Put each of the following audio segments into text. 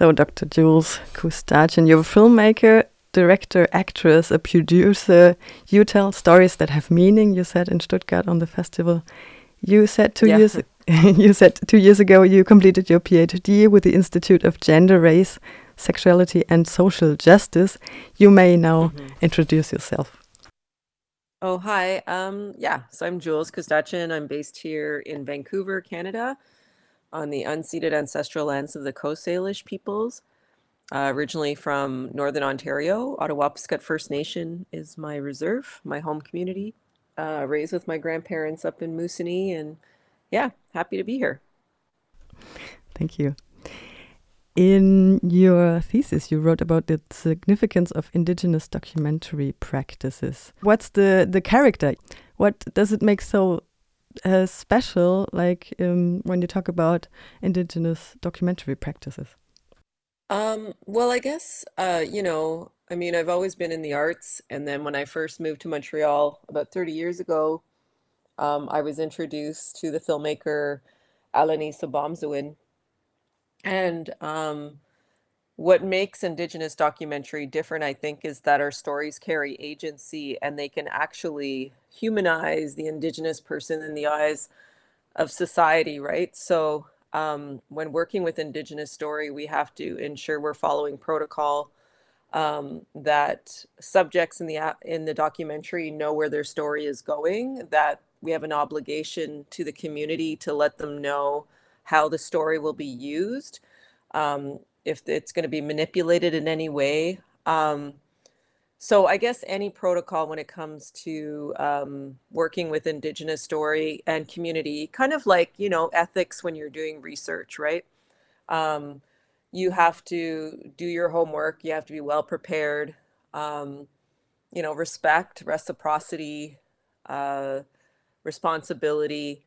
So, Dr. Jules Koostachin, you're a filmmaker, director, actress, a producer. You tell stories that have meaning. You said in Stuttgart on the festival. You said two yeah. years. you said two years ago you completed your PhD with the Institute of Gender, Race, Sexuality, and Social Justice. You may now mm -hmm. introduce yourself. Oh, hi. Um, yeah, so I'm Jules Koostachin. I'm based here in Vancouver, Canada, on the unceded ancestral lands of the Coast Salish peoples. Uh, originally from Northern Ontario, Attawapiskat First Nation is my reserve, my home community. Uh, raised with my grandparents up in Moosonee, and yeah, happy to be here. Thank you. In your thesis, you wrote about the significance of indigenous documentary practices. What's the the character? What does it make so uh, special? Like um, when you talk about indigenous documentary practices. Um, well, I guess uh, you know. I mean, I've always been in the arts, and then when I first moved to Montreal about 30 years ago, um, I was introduced to the filmmaker Alanis Obomsawin, and um, what makes Indigenous documentary different, I think, is that our stories carry agency and they can actually humanize the Indigenous person in the eyes of society, right? So um, when working with Indigenous story, we have to ensure we're following protocol. Um, that subjects in the in the documentary know where their story is going. That we have an obligation to the community to let them know how the story will be used, um, if it's going to be manipulated in any way. Um, so I guess any protocol when it comes to um, working with Indigenous story and community, kind of like you know ethics when you're doing research, right? Um, you have to do your homework. You have to be well prepared. Um, you know, respect, reciprocity, uh, responsibility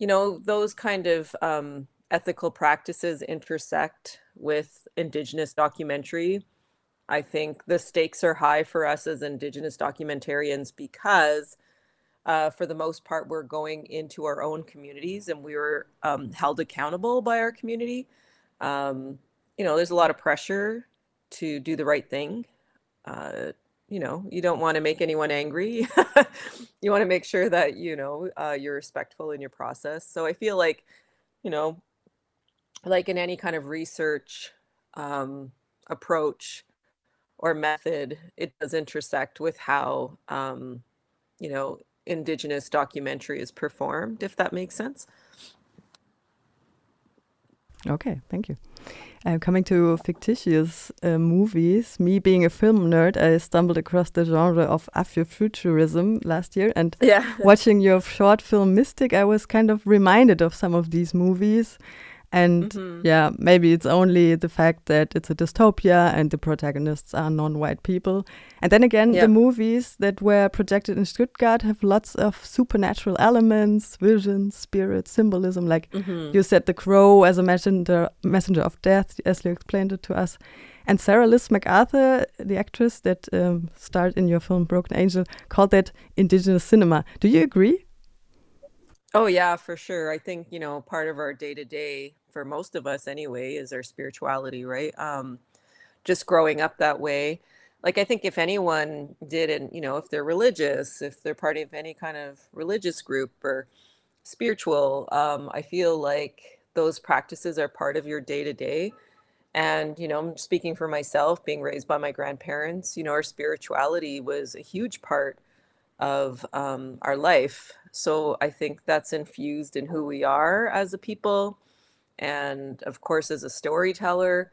you know, those kind of um, ethical practices intersect with Indigenous documentary. I think the stakes are high for us as Indigenous documentarians because, uh, for the most part, we're going into our own communities and we are um, held accountable by our community. Um, you know, there's a lot of pressure to do the right thing, uh, you know, you don't want to make anyone angry. you want to make sure that, you know, uh, you're respectful in your process. So I feel like, you know, like in any kind of research um, approach or method, it does intersect with how, um, you know, Indigenous documentary is performed, if that makes sense. Okay, thank you. Uh, coming to fictitious uh, movies, me being a film nerd, I stumbled across the genre of Afrofuturism last year, and yeah. watching your short film Mystic, I was kind of reminded of some of these movies. And mm -hmm. yeah, maybe it's only the fact that it's a dystopia and the protagonists are non white people. And then again, yeah. the movies that were projected in Stuttgart have lots of supernatural elements, visions, spirits, symbolism. Like mm -hmm. you said, the crow as a messenger, messenger of death, as you explained it to us. And Sera-Lys McArthur, the actress that um, starred in your film Broken Angel, called that indigenous cinema. Do you agree? Oh, yeah, for sure. I think, you know, part of our day to day for most of us anyway is our spirituality right um just growing up that way like i think if anyone did and you know if they're religious if they're part of any kind of religious group or spiritual um i feel like those practices are part of your day to day and you know i'm speaking for myself being raised by my grandparents you know our spirituality was a huge part of um, our life so i think that's infused in who we are as a people and of course, as a storyteller,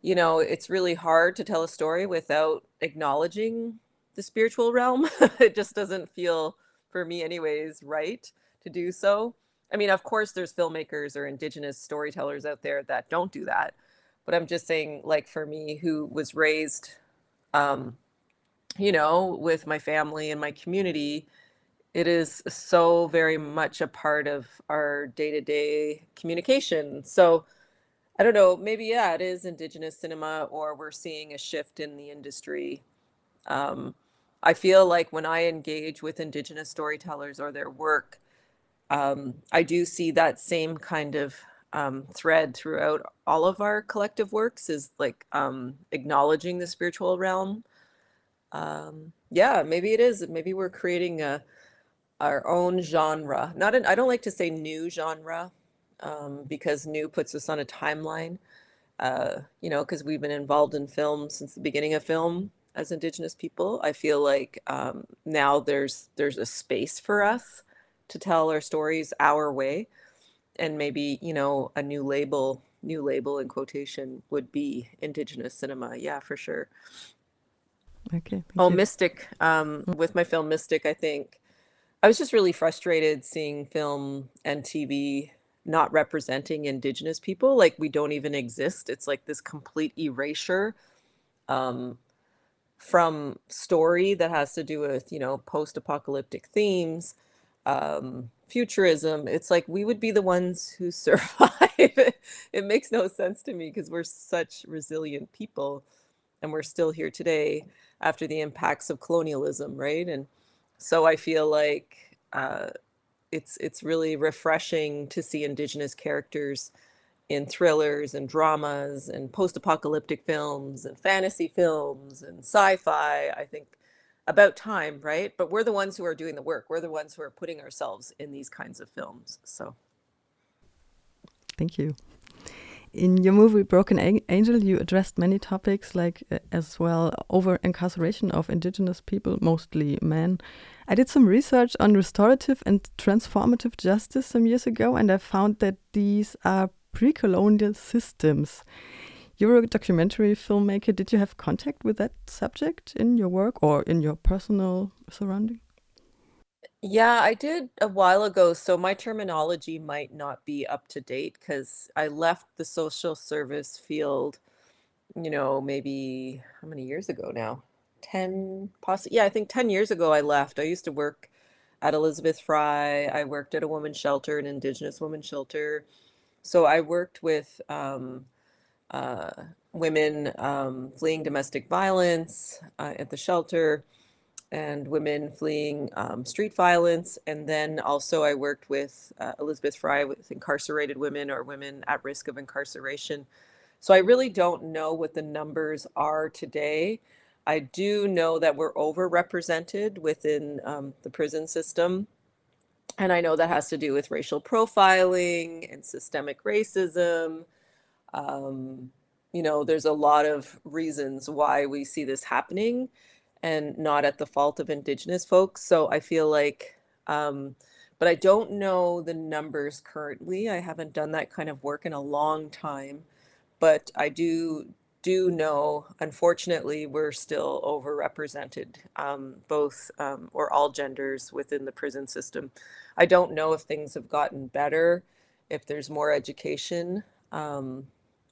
you know, it's really hard to tell a story without acknowledging the spiritual realm. it just doesn't feel, for me, anyways, right to do so. I mean, of course, there's filmmakers or indigenous storytellers out there that don't do that. But I'm just saying, like, for me, who was raised, um, you know, with my family and my community, it is so very much a part of our day-to-day communication so i don't know maybe yeah it is indigenous cinema or we're seeing a shift in the industry um, i feel like when i engage with indigenous storytellers or their work um, i do see that same kind of um, thread throughout all of our collective works is like um, acknowledging the spiritual realm. Um, yeah, maybe it is. Maybe we're creating a our own genre. Not an, I don't like to say new genre um, because new puts us on a timeline. Uh, you know, because we've been involved in film since the beginning of film as Indigenous people. I feel like um, now there's there's a space for us to tell our stories our way and maybe you know a new label new label in quotation would be indigenous cinema yeah for sure okay oh you. mystic um, mm. with my film mystic i think i was just really frustrated seeing film and tv not representing indigenous people like we don't even exist it's like this complete erasure um, from story that has to do with you know post-apocalyptic themes um, futurism, it's like we would be the ones who survive. it makes no sense to me because we're such resilient people and we're still here today after the impacts of colonialism, right? And so I feel like uh, it's it's really refreshing to see indigenous characters in thrillers and dramas and post-apocalyptic films and fantasy films and sci-fi. I think about time, right? But we're the ones who are doing the work. We're the ones who are putting ourselves in these kinds of films. So, thank you. In your movie Broken Angel, you addressed many topics, like uh, as well over incarceration of indigenous people, mostly men. I did some research on restorative and transformative justice some years ago, and I found that these are pre colonial systems. You're a documentary filmmaker. Did you have contact with that subject in your work or in your personal surrounding? Yeah, I did a while ago. So my terminology might not be up to date because I left the social service field, you know, maybe how many years ago now? 10, possibly. Yeah, I think 10 years ago I left. I used to work at Elizabeth Fry. I worked at a women's shelter, an Indigenous women's shelter. So I worked with um, uh, women um, fleeing domestic violence uh, at the shelter and women fleeing um, street violence. And then also, I worked with uh, Elizabeth Fry with incarcerated women or women at risk of incarceration. So I really don't know what the numbers are today. I do know that we're overrepresented within um, the prison system. And I know that has to do with racial profiling and systemic racism um, you know, there's a lot of reasons why we see this happening and not at the fault of Indigenous folks. So I feel like, um, but I don't know the numbers currently. I haven't done that kind of work in a long time, but I do do know, unfortunately, we're still overrepresented, um, both um, or all genders within the prison system. I don't know if things have gotten better, if there's more education. Um,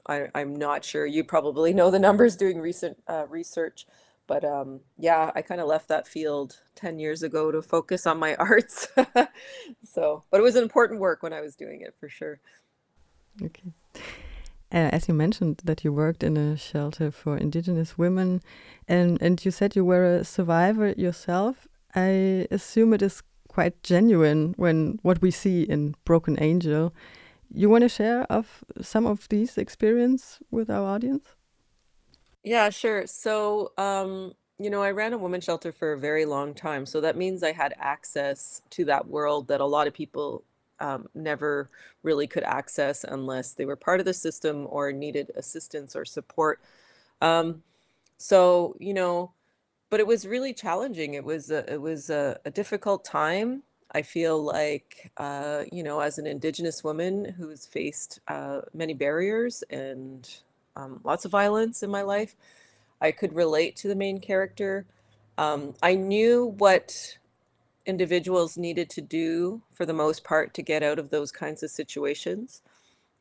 I, I'm not sure. You probably know the numbers doing recent uh, research. But um, yeah, I kind of left that field 10 years ago to focus on my arts. so, but it was an important work when I was doing it for sure. Okay. Uh, as you mentioned that you worked in a shelter for indigenous women and, and you said you were a survivor yourself, I assume it is quite genuine when what we see in Broken Angel you want to share of some of these experience with our audience? Yeah, sure. So, um, you know, I ran a women's shelter for a very long time. So that means I had access to that world that a lot of people um, never really could access unless they were part of the system or needed assistance or support. Um, so, you know, but it was really challenging. It was a, it was a, a difficult time. I feel like, uh, you know, as an Indigenous woman who's faced uh, many barriers and um, lots of violence in my life, I could relate to the main character. Um, I knew what individuals needed to do for the most part to get out of those kinds of situations.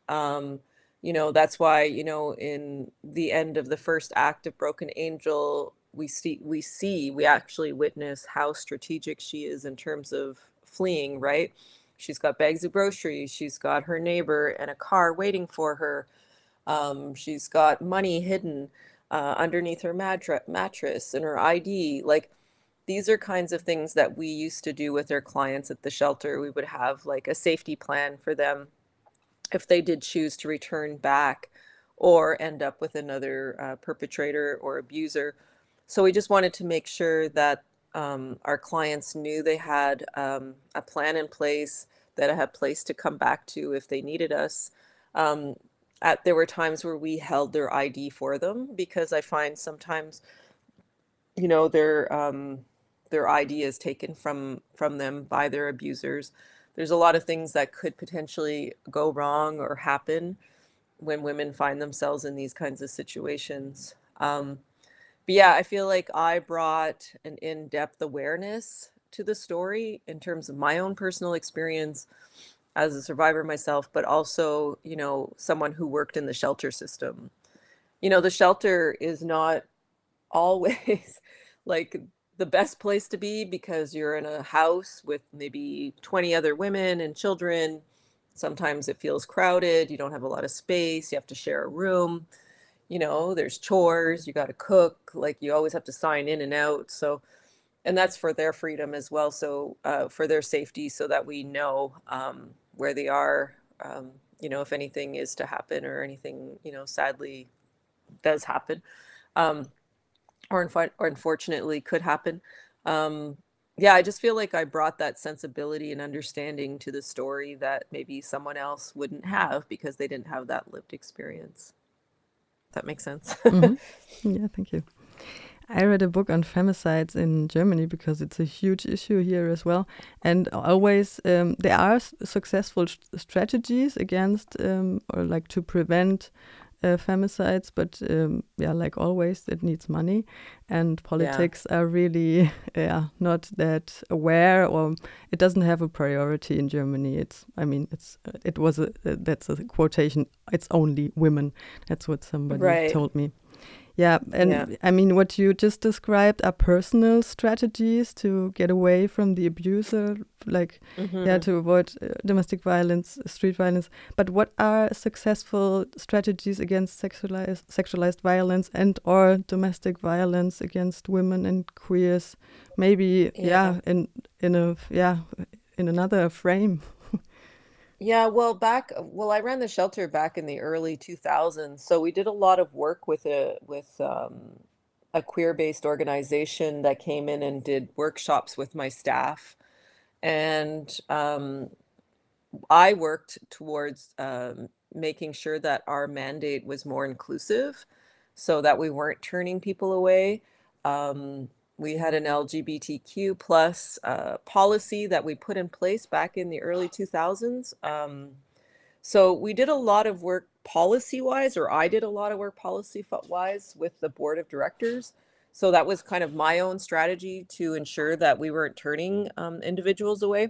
Um, you know, that's why, you know, in the end of the first act of Broken Angel, we see we see we actually witness how strategic she is in terms of fleeing, right? She's got bags of groceries. She's got her neighbor and a car waiting for her. Um, she's got money hidden uh, underneath her mattress and her ID. Like these are kinds of things that we used to do with our clients at the shelter. We would have like a safety plan for them if they did choose to return back or end up with another uh, perpetrator or abuser. So we just wanted to make sure that um, our clients knew they had um, a plan in place, that had place to come back to if they needed us. Um, at, there were times where we held their ID for them because I find sometimes, you know, their um, their ID is taken from from them by their abusers. There's a lot of things that could potentially go wrong or happen when women find themselves in these kinds of situations. Um, but yeah, I feel like I brought an in-depth awareness to the story in terms of my own personal experience as a survivor myself, but also, you know, someone who worked in the shelter system. You know, the shelter is not always like the best place to be because you're in a house with maybe 20 other women and children. Sometimes it feels crowded. You don't have a lot of space. You have to share a room. You know, there's chores. You got to cook. Like you always have to sign in and out. So, and that's for their freedom as well. So, uh, for their safety, so that we know um, where they are. Um, you know, if anything is to happen or anything, you know, sadly does happen. Um, or, inf- or unfortunately could happen. Um, yeah, I just feel like I brought that sensibility and understanding to the story that maybe someone else wouldn't have because they didn't have that lived experience. That makes sense. mm-hmm. Yeah, thank you. I read a book on femicides in Germany because it's a huge issue here as well. And always um, there are successful strategies against um, or like to prevent uh, femicides, but um, yeah, like always, it needs money, and politics yeah. are really yeah not that aware, or it doesn't have a priority in Germany. It's I mean it's it was a, that's a quotation. It's only women. That's what somebody right. told me. Yeah, and yeah. I mean, what you just described are personal strategies to get away from the abuser, like mm -hmm. yeah, to avoid uh, domestic violence, street violence. But what are successful strategies against sexualized sexualized violence and or domestic violence against women and queers? Maybe yeah, yeah in in a yeah in another frame. Yeah, well, back well, I ran the shelter back in the early 2000s, so we did a lot of work with a with um, a queer-based organization that came in and did workshops with my staff, and um, I worked towards um, making sure that our mandate was more inclusive, so that we weren't turning people away. Um, we had an LGBTQ plus uh, policy that we put in place back in the early 2000s. Um, so we did a lot of work policy wise, or I did a lot of work policy wise with the board of directors. So that was kind of my own strategy to ensure that we weren't turning um, individuals away.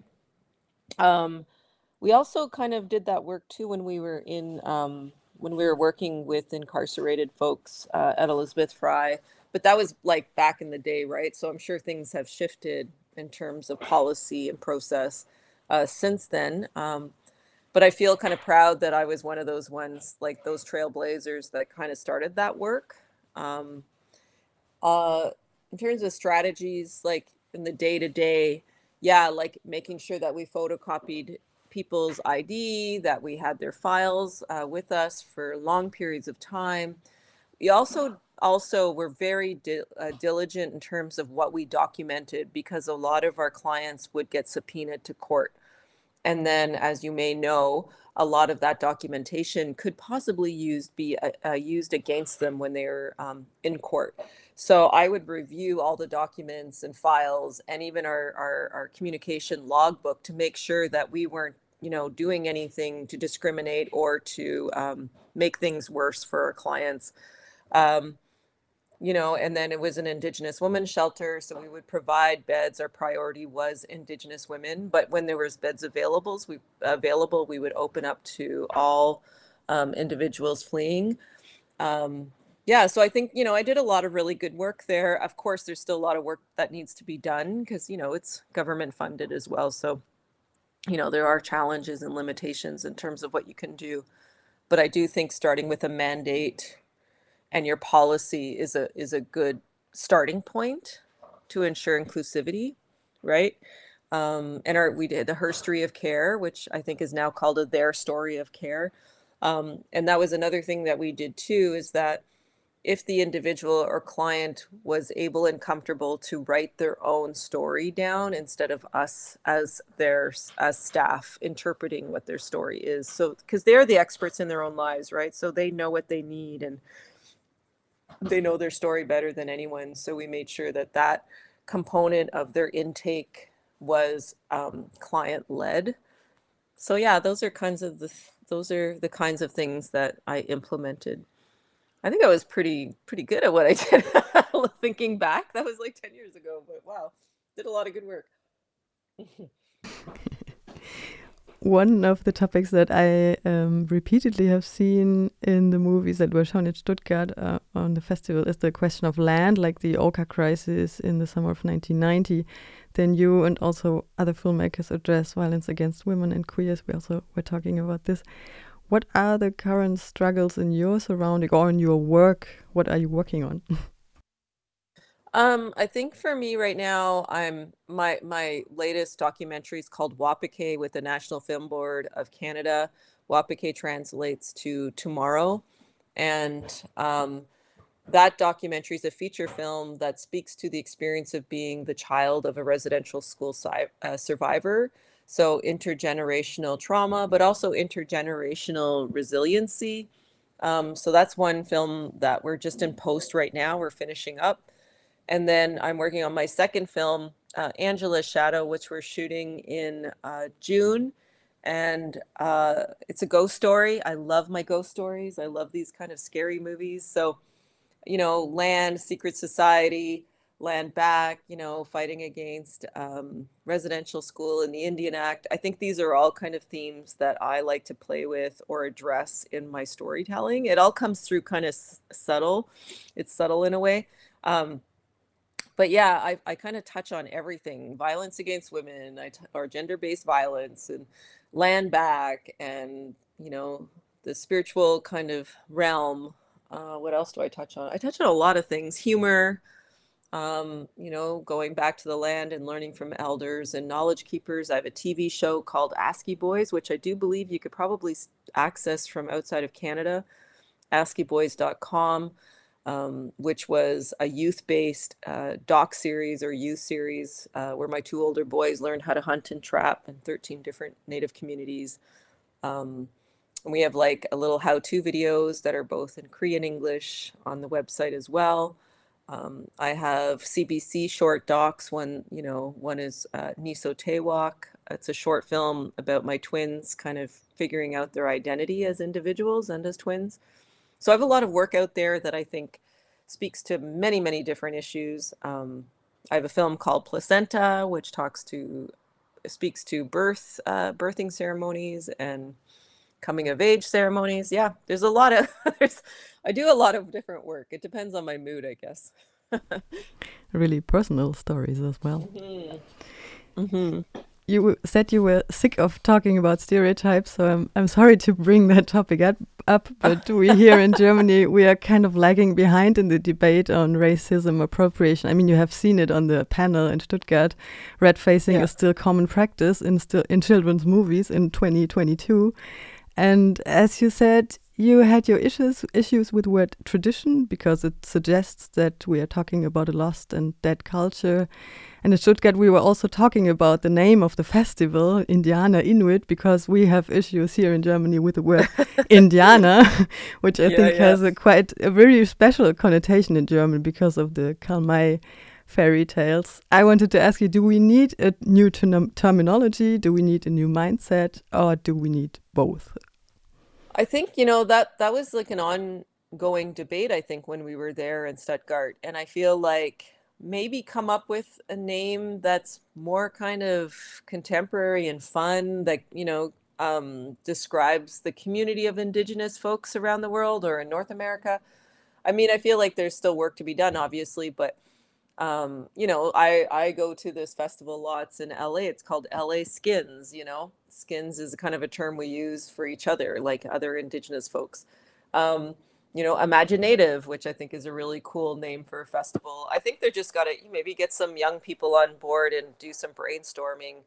Um, we also kind of did that work too when we were in um, when we were working with incarcerated folks uh, at Elizabeth Fry but that was like back in the day, right? So I'm sure things have shifted in terms of policy and process uh, since then. Um, but I feel kind of proud that I was one of those ones, like those trailblazers that kind of started that work. Um, uh, in terms of strategies, like in the day to day, yeah, like making sure that we photocopied people's ID, that we had their files uh, with us for long periods of time. We also also we're very di- uh, diligent in terms of what we documented because a lot of our clients would get subpoenaed to court. And then as you may know a lot of that documentation could possibly used be uh, uh, used against them when they're um, in court. So i would review all the documents and files and even our, our, our communication logbook to make sure that we weren't you know doing anything to discriminate or to um, make things worse for our clients. Um, you know, and then it was an Indigenous woman shelter, so we would provide beds. Our priority was Indigenous women, but when there was beds available, we available, we would open up to all um, individuals fleeing. Um, yeah, so I think you know I did a lot of really good work there. Of course, there's still a lot of work that needs to be done because you know it's government funded as well. So you know there are challenges and limitations in terms of what you can do, but I do think starting with a mandate and your policy is a is a good starting point to ensure inclusivity right? Um, and our, we did the Herstory of Care, which I think is now called a Their Story of Care. Um, and that was another thing that we did too, is that if the individual or client was able and comfortable to write their own story down instead of us as their as staff interpreting what their story is. So because they're the experts in their own lives right? So they know what they need and they know their story better than anyone so we made sure that that component of their intake was um, client led so yeah those are kinds of the those are the kinds of things that i implemented I think I was pretty pretty good at what I did. Thinking back, that was like 10 years ago, but wow, did a lot of good work. One of the topics that I um, repeatedly have seen in the movies that were shown in Stuttgart uh, on the festival is the question of land, like the Oka crisis in the summer of 1990. Then you and also other filmmakers address violence against women and queers. We also were talking about this. What are the current struggles in your surrounding or in your work? What are you working on? Um, I think for me right now, I'm my my latest documentary is called Wapike with the National Film Board of Canada. Wapike translates to tomorrow, and um, that documentary is a feature film that speaks to the experience of being the child of a residential school si- uh, survivor so intergenerational trauma, but also intergenerational resiliency. Um, so that's one film that we're just in post right now. We're finishing up. And then I'm working on my second film, uh, Angela's Shadow, which we're shooting in uh, June. And uh, it's a ghost story. I love my ghost stories. I love these kind of scary movies. So, you know, Land, Secret Society, land back, you know, fighting against um, residential school and the Indian Act. I think these are all kind of themes that I like to play with or address in my storytelling. It all comes through kind of s- subtle. It's subtle in a way. Um, but yeah, I, I kind of touch on everything violence against women I t- or gender based violence and land back and, you know, the spiritual kind of realm. Uh, what else do I touch on? I touch on a lot of things humor, um, you know, going back to the land and learning from elders and knowledge keepers. I have a TV show called Aski Boys, which I do believe you could probably access from outside of Canada, askiboys.com, um, which was a youth based uh, doc series or youth series uh, where my two older boys learned how to hunt and trap in 13 different Native communities. Um, and we have like a little how to videos that are both in Cree and English on the website as well. Um, I have CBC short docs. One, you know, one is uh, Niso Tewak. It's a short film about my twins kind of figuring out their identity as individuals and as twins. So I have a lot of work out there that I think speaks to many, many different issues. Um, I have a film called Placenta, which talks to, speaks to birth, uh, birthing ceremonies and coming of age ceremonies. Yeah, there's a lot of there's I do a lot of different work. It depends on my mood, I guess. really personal stories as well. Mm-hmm. Mm-hmm. You said you were sick of talking about stereotypes, so I'm I'm sorry to bring that topic up, up but we here in Germany we are kind of lagging behind in the debate on racism appropriation. I mean, you have seen it on the panel in Stuttgart. Red facing yeah. is still common practice in still in children's movies in 2022. And as you said, you had your issues issues with word tradition because it suggests that we are talking about a lost and dead culture. And in Stuttgart, we were also talking about the name of the festival, Indianer Inuit, because we have issues here in Germany with the word Indianer, which I yeah, think yeah. has a quite a very special connotation in German because of the Karl May fairy tales. I wanted to ask you: Do we need a new terminology? Do we need a new mindset, or do we need both? I think, you know, that that was like an ongoing debate, I think, when we were there in Stuttgart. And I feel like maybe come up with a name that's more kind of contemporary and fun that, you know, um, describes the community of indigenous folks around the world or in North America. I mean, I feel like there's still work to be done, obviously, but um, you know, I I go to this festival lots in LA. It's called LA Skins, you know. Skins is kind of a term we use for each other, like other indigenous folks. Um, you know, imagineNATIVE, which I think is a really cool name for a festival. I think they're just got to maybe get some young people on board and do some brainstorming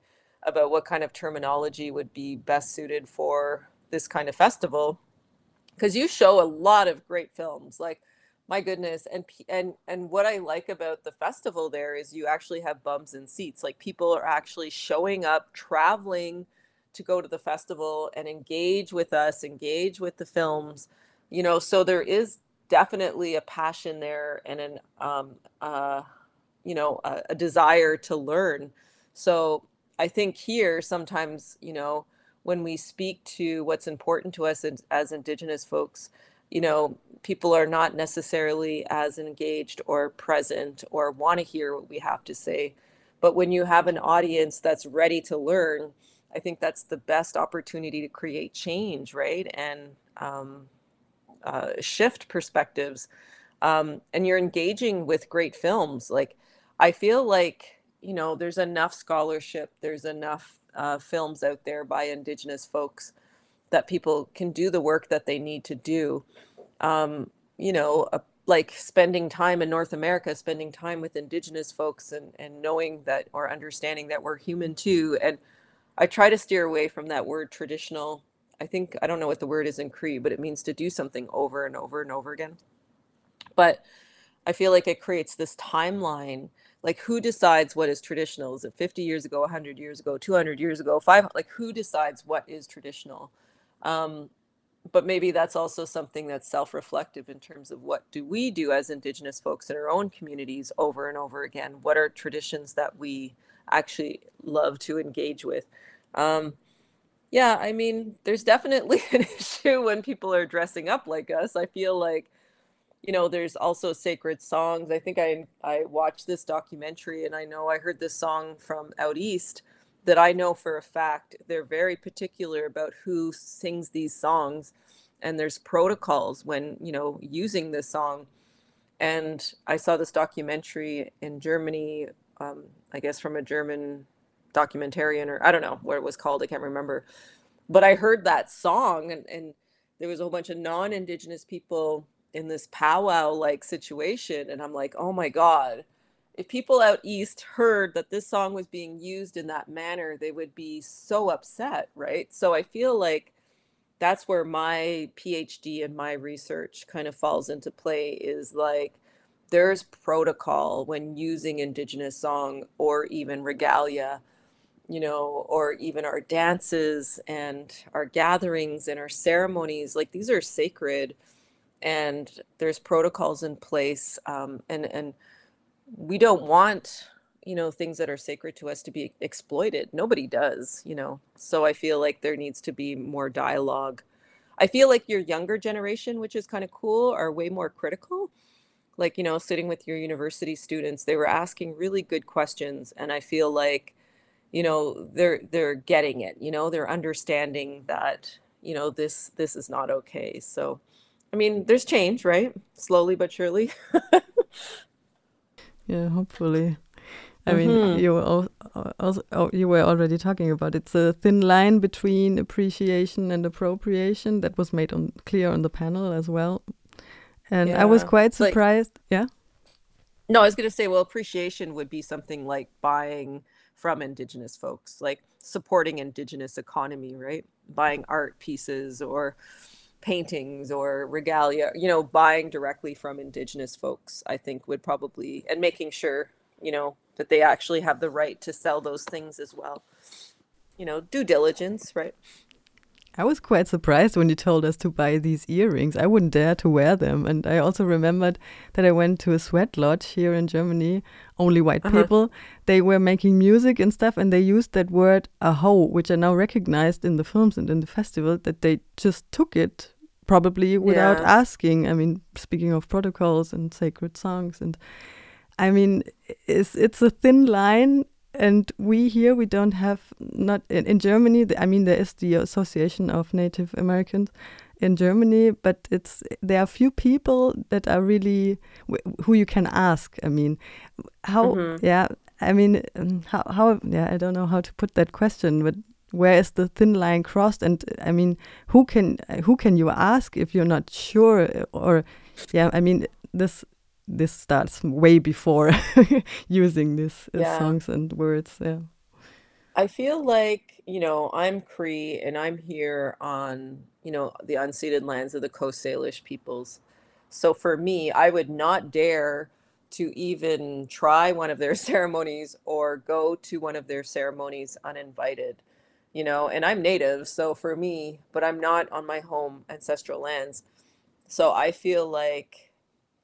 about what kind of terminology would be best suited for this kind of festival. Because you show a lot of great films, like my goodness, and and and what I like about the festival there is you actually have bums and seats. Like people are actually showing up, traveling to go to the festival and engage with us, engage with the films you know so there is definitely a passion there and an um, uh, you know a, a desire to learn so i think here sometimes you know when we speak to what's important to us as, as indigenous folks you know people are not necessarily as engaged or present or want to hear what we have to say. But when you have an audience that's ready to learn i think that's the best opportunity to create change right? And um, uh, shift perspectives. Um, and you're engaging with great films. Like i feel like you know there's enough scholarship there's enough uh, films out there by indigenous folks that people can do the work that they need to do um, you know uh, like spending time in north america spending time with indigenous folks and, and knowing that or understanding that we're human too and i try to steer away from that word traditional I think I don't know what the word is in Cree, but it means to do something over and over and over again. But I feel like it creates this timeline. Like who decides what is traditional? Is it 50 years ago, 100 years ago, 200 years ago, five? Like who decides what is traditional? Um, but maybe that's also something that's self-reflective in terms of what do we do as indigenous folks in our own communities over and over again what are traditions that we actually love to engage with um, yeah, I mean, there's definitely an issue when people are dressing up like us. I feel like, you know, there's also sacred songs. I think I I watched this documentary and I know I heard this song from out east that I know for a fact they're very particular about who sings these songs and there's protocols when, you know, using this song. And I saw this documentary in Germany, um, I guess from a German documentarian or I don't know what it was called. I can't remember. But I heard that song and, and there was a whole bunch of non-indigenous people in this powwow like situation. And I'm like, oh my God, if people out east heard that this song was being used in that manner, they would be so upset, right? So I feel like that's where my PhD and my research kind of falls into play is like there's protocol when using indigenous song or even regalia you know, or even our dances and our gatherings and our ceremonies, like these are sacred and there's protocols in place. Um, and, and we don't want, you know, things that are sacred to us to be exploited. Nobody does, you know. So I feel like there needs to be more dialogue. I feel like your younger generation, which is kind of cool, are way more critical like you know sitting with your university students they were asking really good questions and i feel like you know they're they're getting it you know they're understanding that you know this this is not okay so i mean there's change right slowly but surely yeah hopefully I mean, mm -hmm. you were also, oh, you were already talking about it's a thin line between appreciation and appropriation that was made on clear on the panel as well, and yeah. I was quite surprised. Like, yeah. No, I was going to say, well, appreciation would be something like buying from indigenous folks like supporting indigenous economy right buying art pieces or paintings or regalia you know buying directly from indigenous folks i think would probably and making sure you know that they actually have the right to sell those things as well. You know due diligence right I was quite surprised when you told us to buy these earrings. I wouldn't dare to wear them. And I also remembered that I went to a sweat lodge here in Germany, only white uh -huh. people. They were making music and stuff, and they used that word aho, which are now recognized in the films and in the festival, that they just took it probably without yeah. asking. I mean, speaking of protocols and sacred songs and I mean, it's it's a thin line and we here we don't have not in, in Germany. I mean, there is the Association of Native Americans in Germany, but it's there are few people that are really who you can ask. I mean, how? Mm -hmm. Yeah, I mean, um, how? How? Yeah, I don't know how to put that question, but where is the thin line crossed and i mean who can who can you ask if you're not sure or yeah i mean this this starts way before using these uh, yeah. songs and words yeah i feel like you know i'm cree and i'm here on you know the unceded lands of the coast salish peoples so for me i would not dare to even try one of their ceremonies or go to one of their ceremonies uninvited you know, and I'm native, so for me, but I'm not on my home ancestral lands. So I feel like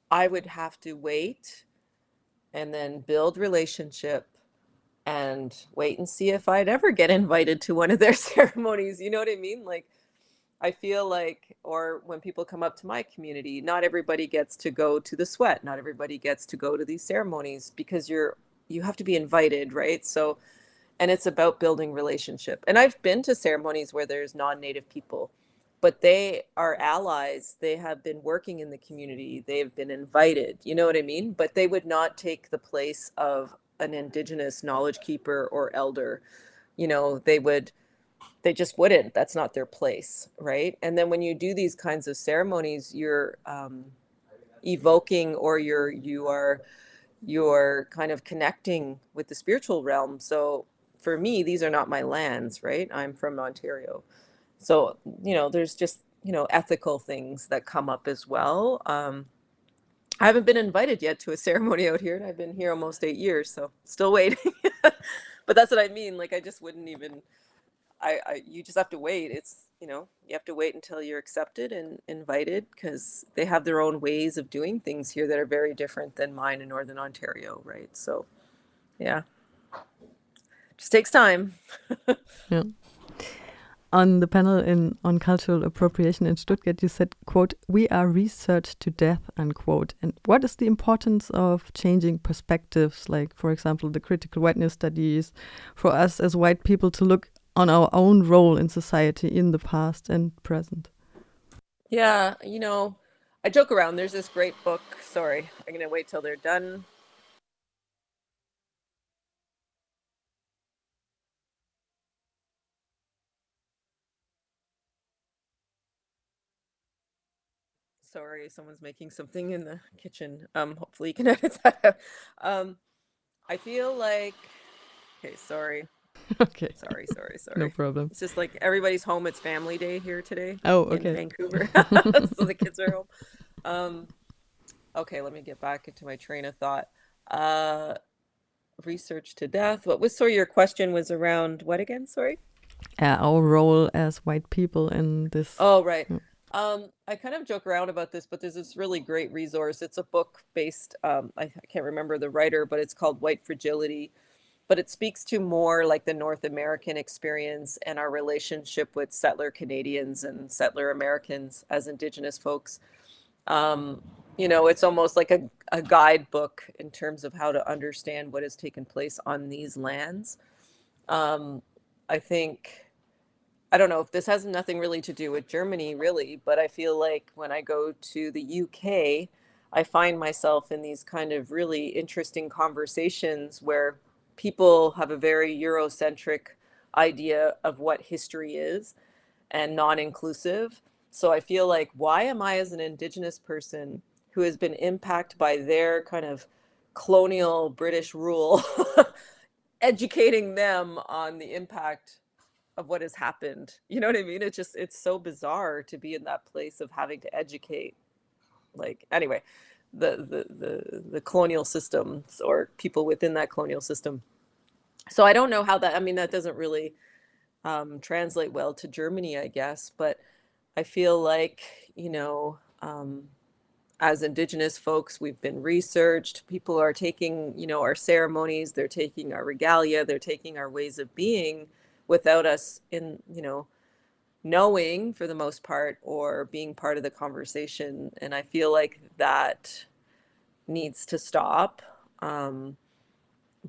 I would have to wait and then build relationship and wait and see if I'd ever get invited to one of their ceremonies. You know what I mean? Like I feel like or when people come up to my community, not everybody gets to go to the sweat, not everybody gets to go to these ceremonies because you're you have to be invited, right? So and it's about building relationship and i've been to ceremonies where there's non-native people but they are allies they have been working in the community they've been invited you know what i mean but they would not take the place of an indigenous knowledge keeper or elder you know they would they just wouldn't that's not their place right and then when you do these kinds of ceremonies you're um, evoking or you're you are you're kind of connecting with the spiritual realm so for me, these are not my lands, right? I'm from Ontario. So, you know, there's just, you know, ethical things that come up as well. Um, I haven't been invited yet to a ceremony out here, and I've been here almost eight years, so still waiting. but that's what I mean. Like, I just wouldn't even. I, I you just have to wait. It's you know you have to wait until you're accepted and invited because they have their own ways of doing things here that are very different than mine in Northern Ontario, right? So, yeah just takes time. yeah. On the panel in on cultural appropriation in Stuttgart, you said, "quote We are researched to death." Unquote. And what is the importance of changing perspectives, like, for example, the critical whiteness studies, for us as white people to look on our own role in society in the past and present? Yeah, you know, I joke around. There's this great book. Sorry, I'm gonna wait till they're done Sorry, someone's making something in the kitchen. Um, hopefully you can edit that out. Um, I feel like, okay, sorry. Okay. Sorry, sorry, sorry. No problem. It's just like everybody's home. It's family day here today. Oh, okay. In Vancouver. so the kids are home. Um, okay, let me get back into my train of thought. Uh, research to death. What was, sorry, your question was around what again? Sorry? Uh, our role as white people in this. Oh, right. Um, I kind of joke around about this, but there's this really great resource. It's a book based, um, I, I can't remember the writer, but it's called White Fragility. But it speaks to more like the North American experience and our relationship with settler Canadians and settler Americans as Indigenous folks. Um, you know, it's almost like a, a guidebook in terms of how to understand what has taken place on these lands. Um, I think I don't know if this has nothing really to do with Germany, really, but I feel like when I go to the UK, I find myself in these kind of really interesting conversations where people have a very Eurocentric idea of what history is and non inclusive. So I feel like, why am I, as an Indigenous person who has been impacted by their kind of colonial British rule, educating them on the impact of what has happened. You know what I mean? It's just it's so bizarre to be in that place of having to educate. Like anyway, the the the, the colonial systems or people within that colonial system. So I don't know how that. I mean, that doesn't really um, translate well to Germany, I guess. But I feel like you know. Um, as indigenous folks we've been researched people are taking you know our ceremonies they're taking our regalia they're taking our ways of being without us in you know knowing for the most part or being part of the conversation. And i feel like that needs to stop um,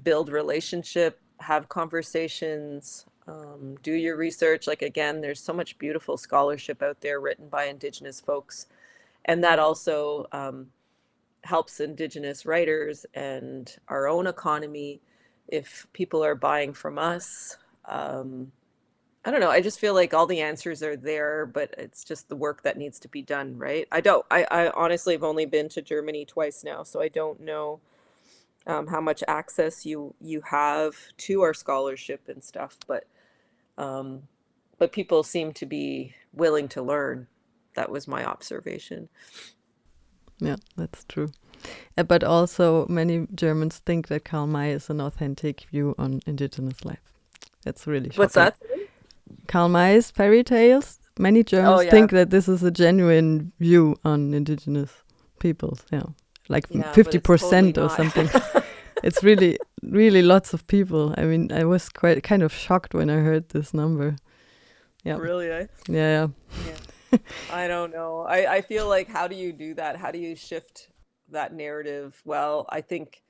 build relationship have conversations um, do your research. Like again there's so much beautiful scholarship out there written by indigenous folks. And that also um, helps indigenous writers and our own economy. If people are buying from us um, I don't know. I just feel like all the answers are there, but it's just the work that needs to be done, right? I don't. I, I honestly have only been to Germany twice now, so I don't know um, how much access you you have to our scholarship and stuff. But um, but people seem to be willing to learn. That was my observation. Yeah, that's true. Uh, but also, many Germans think that Karl May is an authentic view on indigenous life. That's really shocking. What's that? Karl May's fairy tales. Many Germans oh, yeah. think that this is a genuine view on indigenous peoples. Yeah, like fifty percent totally or something. it's really, really lots of people. I mean, I was quite kind of shocked when I heard this number. Yeah. Really? Eh? Yeah. yeah. I don't know. I I feel like how do you do that? How do you shift that narrative? Well, I think,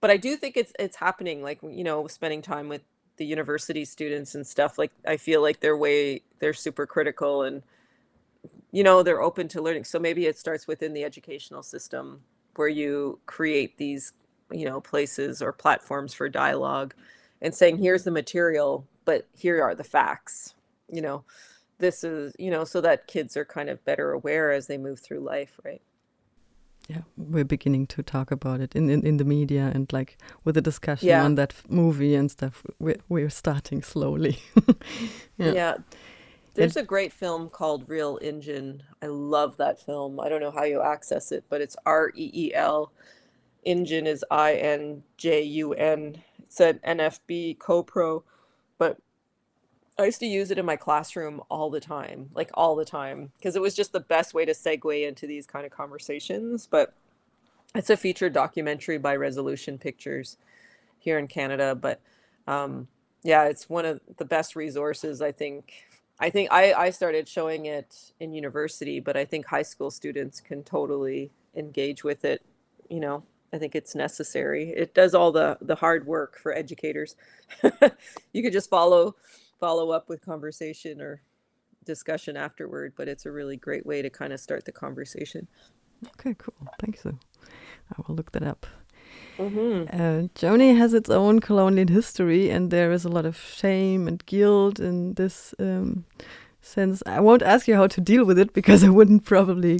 but I do think it's it's happening. Like you know, spending time with the university students and stuff like i feel like they're way they're super critical and you know they're open to learning. So maybe it starts within the educational system where you create these you know places or platforms for dialogue and saying here's the material but here are the facts you know? This is you know so that kids are kind of better aware as they move through life right yeah we're beginning to talk about it in in, in the media and like with the discussion yeah. on that movie and stuff we're, we're starting slowly yeah. yeah. there's a great film called Reel Injun. i love that film i don't know how you access it but it's r-e-e-l Injun is i-n-j-u-n it's an nfb co-pro but I used to use it in my classroom all the time, like all the time, because it was just the best way to segue into these kind of conversations. But it's a featured documentary by Rezolution Pictures here in Canada. But um, yeah, it's one of the best resources, I think. I think I, I started showing it in university, but I think high school students can totally engage with it. You know, I think it's necessary. It does all the the hard work for educators. you could just follow follow up with conversation or discussion afterward, but it's a really great way to kind of start the conversation. Okay, cool. Thanks. you. I will look that up. Mm-hmm. Uh, Germany has its own colonial history, and there is a lot of shame and guilt in this um, since I won't ask you how to deal with it because I wouldn't probably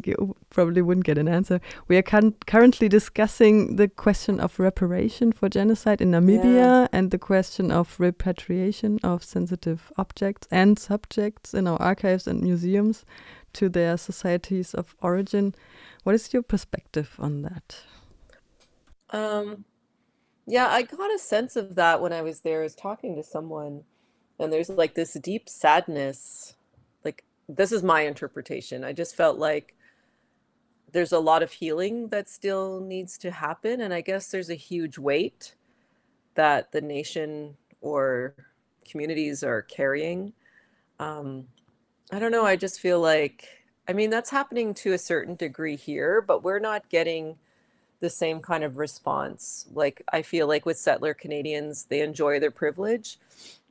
probably wouldn't get an answer. We are currently discussing the question of reparation for genocide in Namibia yeah. and the question of repatriation of sensitive objects and subjects in our archives and museums to their societies of origin. What is your perspective on that? Um, yeah, I got a sense of that when I was there. I was talking to someone, and there's like this deep sadness this is my interpretation. I just felt like there's a lot of healing that still needs to happen. And I guess there's a huge weight that the nation or communities are carrying. Um, I don't know. I just feel like, I mean, that's happening to a certain degree here, but we're not getting the same kind of response. Like, I feel like with settler Canadians, they enjoy their privilege.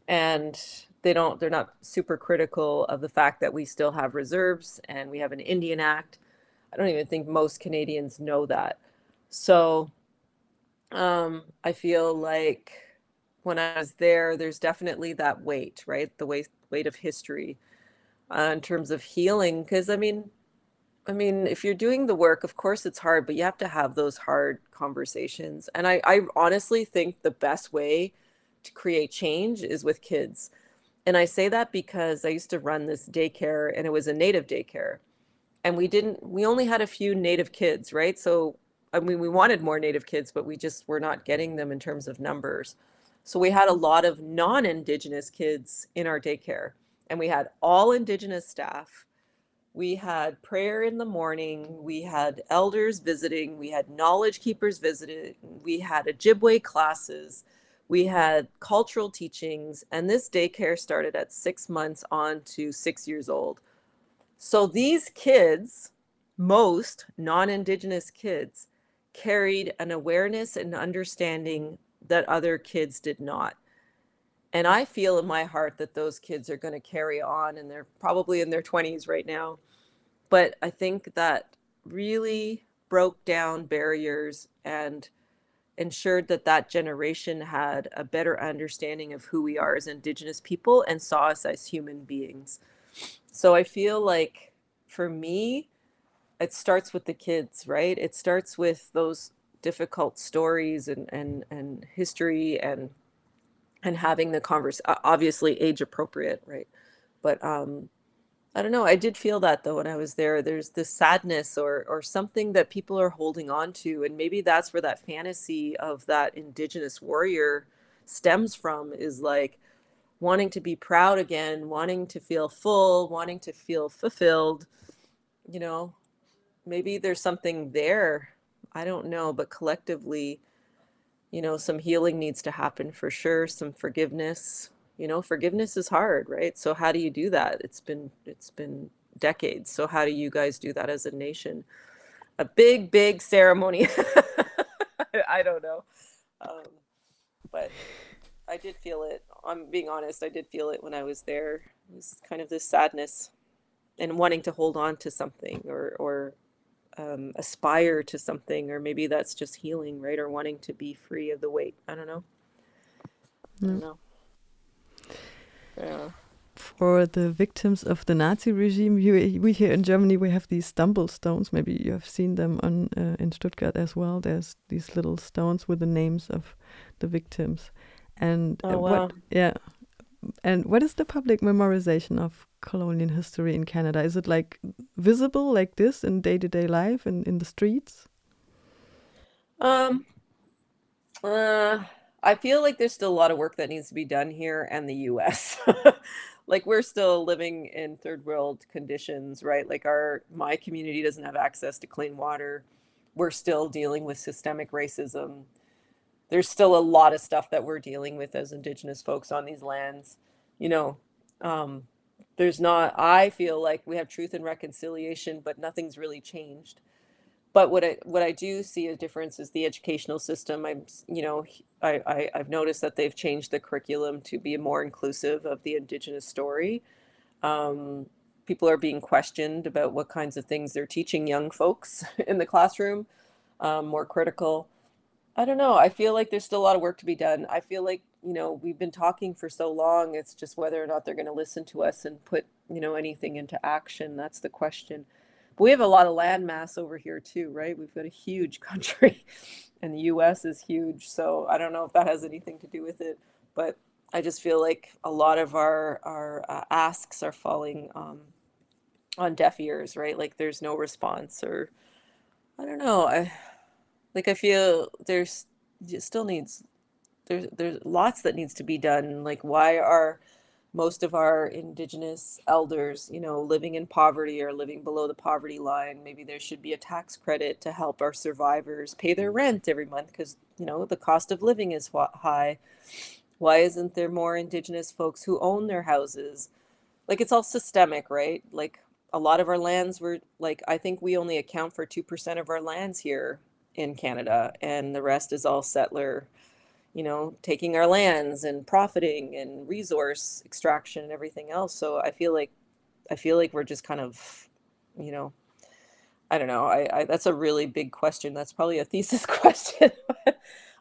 And they don't they're not super critical of the fact that we still have reserves and we have an Indian Act. I don't even think most Canadians know that. So um, I feel like when I was there, there's definitely that weight, right? The weight weight of history uh, in terms of healing. Because I mean, I mean, if you're doing the work, of course it's hard, but you have to have those hard conversations. And I, I honestly think the best way to create change is with kids. And I say that because I used to run this daycare and it was a native daycare. And we didn't, we only had a few native kids, right? So, I mean, we wanted more native kids, but we just were not getting them in terms of numbers. So we had a lot of non Indigenous kids in our daycare, and we had all Indigenous staff. We had prayer in the morning. We had elders visiting. We had knowledge keepers visiting. We had Ojibwe classes we had cultural teachings, and this daycare started at six months on to six years old. So these kids, most non Indigenous kids, carried an awareness and understanding that other kids did not. And I feel in my heart that those kids are going to carry on, and they're probably in their 20s right now. But I think that really broke down barriers and ensured that that generation had a better understanding of who we are as indigenous people and saw us as human beings. So i feel like for me it starts with the kids right? It starts with those difficult stories and and and history and and having the converse obviously age appropriate right? But um I don't know. I did feel that though when I was there. There's this sadness or or something that people are holding on to, and maybe that's where that fantasy of that indigenous warrior stems from. Is like wanting to be proud again, wanting to feel full, wanting to feel fulfilled. You know, maybe there's something there. I don't know, but collectively, you know, some healing needs to happen for sure. Some forgiveness, you know forgiveness is hard right? So how do you do that? It's been it's been decades. So how do you guys do that as a nation? A big big ceremony. I don't know. Um, but i did feel it. I'm being honest i did feel it when i was there. It was kind of this sadness and wanting to hold on to something or or um, aspire to something or maybe that's just healing right? Or wanting to be free of the weight. I don't know. I don't know yeah. For the victims of the Nazi regime, we, we here in Germany we have these stumble stones. Maybe you have seen them on uh, in Stuttgart as well. There's these little stones with the names of the victims, and oh, uh, wow. what yeah, and what is the public memorization of colonial history in Canada? Is it like visible like this in day to day life and in the streets? Um. Uh, I feel like there's still a lot of work that needs to be done here and the US. like we're still living in third world conditions, right? Like our my community doesn't have access to clean water. We're still dealing with systemic racism. There's still a lot of stuff that we're dealing with as indigenous folks on these lands. You know, um, there's not i feel like we have truth and reconciliation but nothing's really changed but what I what I do see a difference is the educational system. I'm you know I, I I've noticed that they've changed the curriculum to be more inclusive of the Indigenous story. Um, people are being questioned about what kinds of things they're teaching young folks in the classroom. Um, more critical. I don't know. I feel like there's still a lot of work to be done. I feel like you know we've been talking for so long. It's just whether or not they're going to listen to us and put you know anything into action. That's the question. We have a lot of land mass over here too, right? We've got a huge country, and the U.S. is huge. So I don't know if that has anything to do with it, but I just feel like a lot of our our uh, asks are falling um, on deaf ears, right? Like there's no response, or I don't know. I like I feel there's still needs there's there's lots that needs to be done. Like why are most of our indigenous elders, you know, living in poverty or living below the poverty line. Maybe there should be a tax credit to help our survivors pay their mm. rent every month because, you know, the cost of living is high. Why isn't there more indigenous folks who own their houses? Like it's all systemic, right? Like a lot of our lands were like, I think we only account for 2% of our lands here in Canada, and the rest is all settler you know, taking our lands and profiting and resource extraction and everything else. So I feel like I feel like we're just kind of, you know, I don't know. I, I that's a really big question. That's probably a thesis question.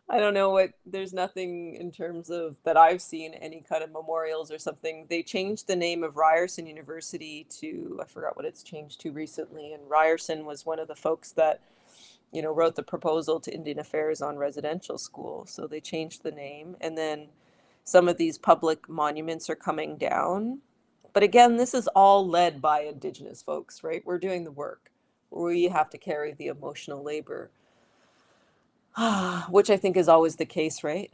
I don't know what there's nothing in terms of that I've seen any kind of memorials or something. They changed the name of Ryerson University to I forgot what it's changed to recently and Ryerson was one of the folks that you know, wrote the proposal to Indian Affairs on residential school. So they changed the name. And then some of these public monuments are coming down. But again, this is all led by Indigenous folks, right? We're doing the work. We have to carry the emotional labor, which I think is always the case, right?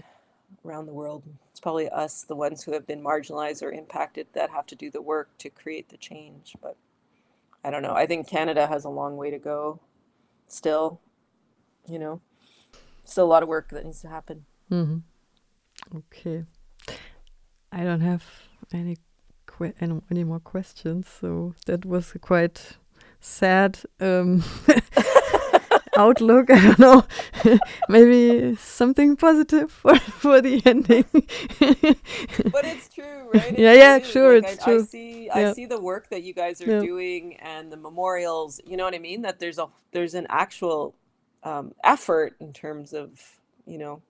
Around the world. It's probably us, the ones who have been marginalized or impacted, that have to do the work to create the change. But I don't know. I think Canada has a long way to go still you know, still a lot of work that needs to happen. Mm-hmm. Okay, I don't have any que- any, any more questions, so that was a quite sad um, outlook. I don't know, maybe something positive for for the ending. but it's true, right? It yeah, yeah, sure, like it's I, true. I. I see the work that you guys are doing and the memorials. You know what I mean? That there's a there's an actual um, effort in terms of you know,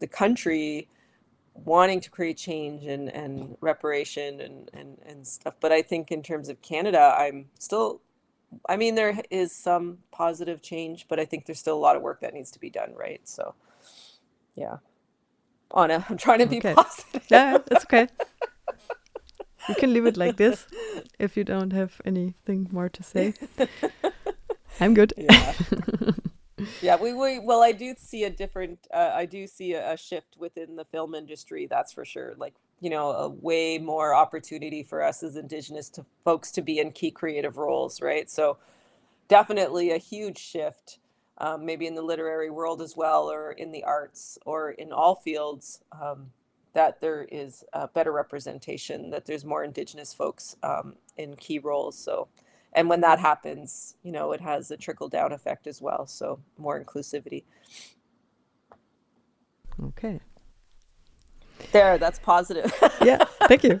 the country wanting to create change and, and reparation and, and, and stuff. But I think in terms of Canada, I'm still, I mean, there is some positive change, but I think there's still a lot of work that needs to be done, right? So, yeah. Anna, I'm trying to be Okay. positive. Yeah, that's okay. You can leave it like this if you don't have anything more to say. I'm good. Yeah. Yeah, we, we well, I do see a different, uh, I do see a, a shift within the film industry, that's for sure. Like, you know, a way more opportunity for us as Indigenous to folks to be in key creative roles, right? So definitely a huge shift, um, maybe in the literary world as well, or in the arts, or in all fields, um, that there is a better representation, that there's more Indigenous folks um, in key roles. So and when that happens, you know, it has a trickle down effect as well. So more inclusivity. Okay. There, that's positive. Yeah, thank you.